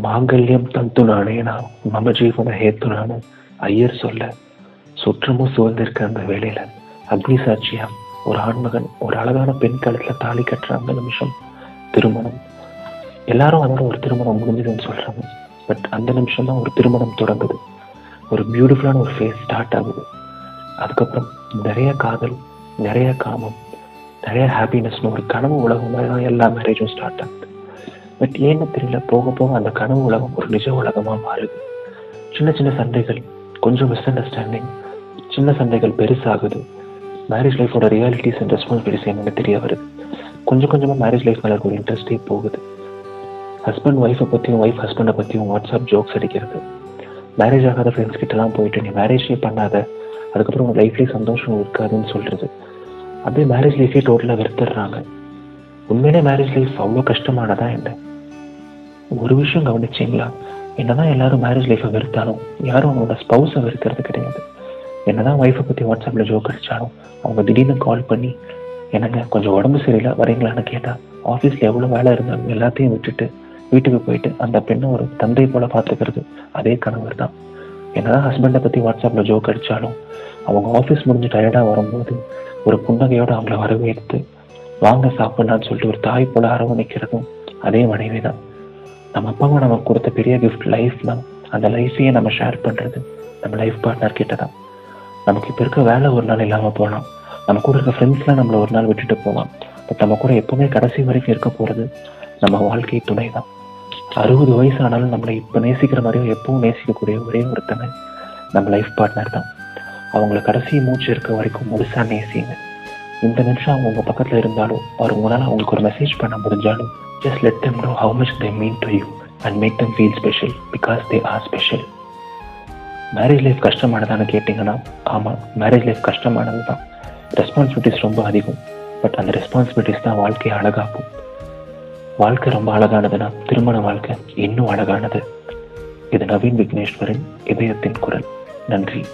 மாங்கல்யம் தந்து நானேனா மம ஜீவன ஹேத்துனான ஐயர் சொல்ல சுற்றமும் சூழ்ந்திருக்க அந்த வேலையில அக்னி சாட்சியா ஒரு ஆண்மகன் ஒரு அழகான பெண் கழுத்துல தாலி கட்டுற அந்த நிமிஷம் திருமணம். எல்லாரும் அதோட ஒரு திருமணம் முடிஞ்சதுன்னு சொல்றாங்க. பட் அந்த நிமிஷம் தான் ஒரு திருமணம் தொடங்குது. ஒரு பியூட்டிஃபுல்லான ஒரு ஃபேஸ் ஸ்டார்ட் ஆகுது. அதுக்கப்புறம் நிறைய காதல் நிறைய காமம் நிறைய ஹாப்பினஸ்னு ஒரு கனவு உலகம் மாதிரி தான் எல்லா மேரேஜும் ஸ்டார்ட் ஆகுது. பட் ஏன்னு தெரியல போக போக அந்த கனவு உலகம் ஒரு நிஜ உலகமா மாறுது. சின்ன சின்ன சண்டைகள் கொஞ்சம் மிஸ் அண்டர்ஸ்டாண்டிங் சின்ன சண்டைகள் பெருசாகுது. மேரேஜ் லைஃபோட ரியாலிட்டிஸ் அண்ட் ரெஸ்பான்சிபிலிட்டிஸ் என்னன்னு தெரிய வருது. கொஞ்சம் கொஞ்சமாக மேரேஜ் லைஃப் மேலே ஒரு இன்ட்ரெஸ்டே போகுது. ஹஸ்பண்ட் ஒய்ஃபை பற்றியும் ஒய்ஃப் ஹஸ்பண்டை பற்றியும் வாட்ஸ்அப் ஜோக்ஸ் அடிக்கிறது. மேரேஜ் ஆகாத ஃப்ரெண்ட்ஸ் கிட்டலாம் போயிட்டு நீ மேரேஜே பண்ணாத. அதுக்கப்புறம் உங்கள் லைஃப்லேயே சந்தோஷம் இருக்காதுன்னு சொல்கிறது அப்படியே மேரேஜ் லைஃபே டோட்டலாக வெறுத்துடுறாங்க. உண்மையிலே மேரேஜ் லைஃப் அவ்வளோ கஷ்டமானதா என்ன ஒரு விஷயம் கவனிச்சிங்களா? என்னதான் எல்லாரும் மேரேஜ் லைஃப்பை வெறுத்தாலும் யாரும் அவங்களோட ஸ்பௌஸை வெறுக்கிறது கிடையாது. என்னதான் ஒய்ஃபை பற்றி வாட்ஸ்அப்பில் ஜோக் அடித்தாலும் அவங்க திடீர்னு கால் பண்ணி என்னங்க கொஞ்சம் உடம்பு சரியில்லை? வரீங்களான்னு கேட்டால் ஆஃபீஸில் எவ்வளோ வேலை இருந்தாலும் எல்லாத்தையும் விட்டுட்டு வீட்டுக்கு போயிட்டு அந்த பெண்ணை ஒரு தந்தை போல பார்த்துக்கிறது அதே கணவர் தான். என்னதான் ஹஸ்பண்டை பற்றி வாட்ஸ்அப்பில் ஜோக் அடித்தாலும் அவங்க ஆஃபீஸ் முடிஞ்சு டயர்டாக வரும்போது ஒரு புன்னகையோடு அவங்கள வரவேற்று வாங்க சாப்பிட்லான்னு சொல்லிட்டு ஒரு தாய் போல அரவணைக்கிறதும் அதே மனைவி தான் நம்ம அப்பாவும் நமக்கு கொடுத்த பெரிய கிஃப்ட் லைஃப் தான். அந்த லைஃபையே நம்ம ஷேர் பண்ணுறது நம்ம லைஃப் பார்ட்னர் கிட்ட தான். நமக்கு இப்போ இருக்க வேலை ஒரு நாள் இல்லாமல் போகலாம். நம்ம கூட இருக்க ஃப்ரெண்ட்ஸ்லாம் நம்மளை ஒரு நாள் விட்டுட்டு போகலாம். பட் நம்ம கூட எப்பவுமே கடைசி வரைக்கும் இருக்க போகிறது நம்ம வாழ்க்கை துணை தான். அறுபது வயசு ஆனாலும் நம்மளை இப்போ நேசிக்கிற மாதிரியும் எப்பவும் நேசிக்கக்கூடிய ஒரே ஒருத்தங்க நம்ம லைஃப் பார்ட்னர் தான். அவங்கள கடைசி மூச்சு இருக்க வரைக்கும் முழுசாக நேசிங்க. இந்த நிமிஷம் அவங்க உங்கள் பக்கத்தில் இருந்தாலும் அவர் உங்களால் அவங்களுக்கு ஒரு மெசேஜ் பண்ண முடிஞ்சாலும் Just let them know how much they mean to you and make them feel special because they are special. Marriage life கஷ்டமானதான்னு கேட்டிங்கன்னா ஆமாம் மேரேஜ் லைஃப் கஷ்டமானது தான் ரெஸ்பான்சிபிலிட்டிஸ் ரொம்ப அதிகம் பட் அந்த ரெஸ்பான்சிபிலிட்டிஸ் தான் வாழ்க்கையை அழகாகும் வாழ்க்கை ரொம்ப அழகானதுன்னா திருமண வாழ்க்கை இன்னும் அழகானது. இது நவீன் விக்னேஸ்வரின் இதயத்தின் குரல். நன்றி.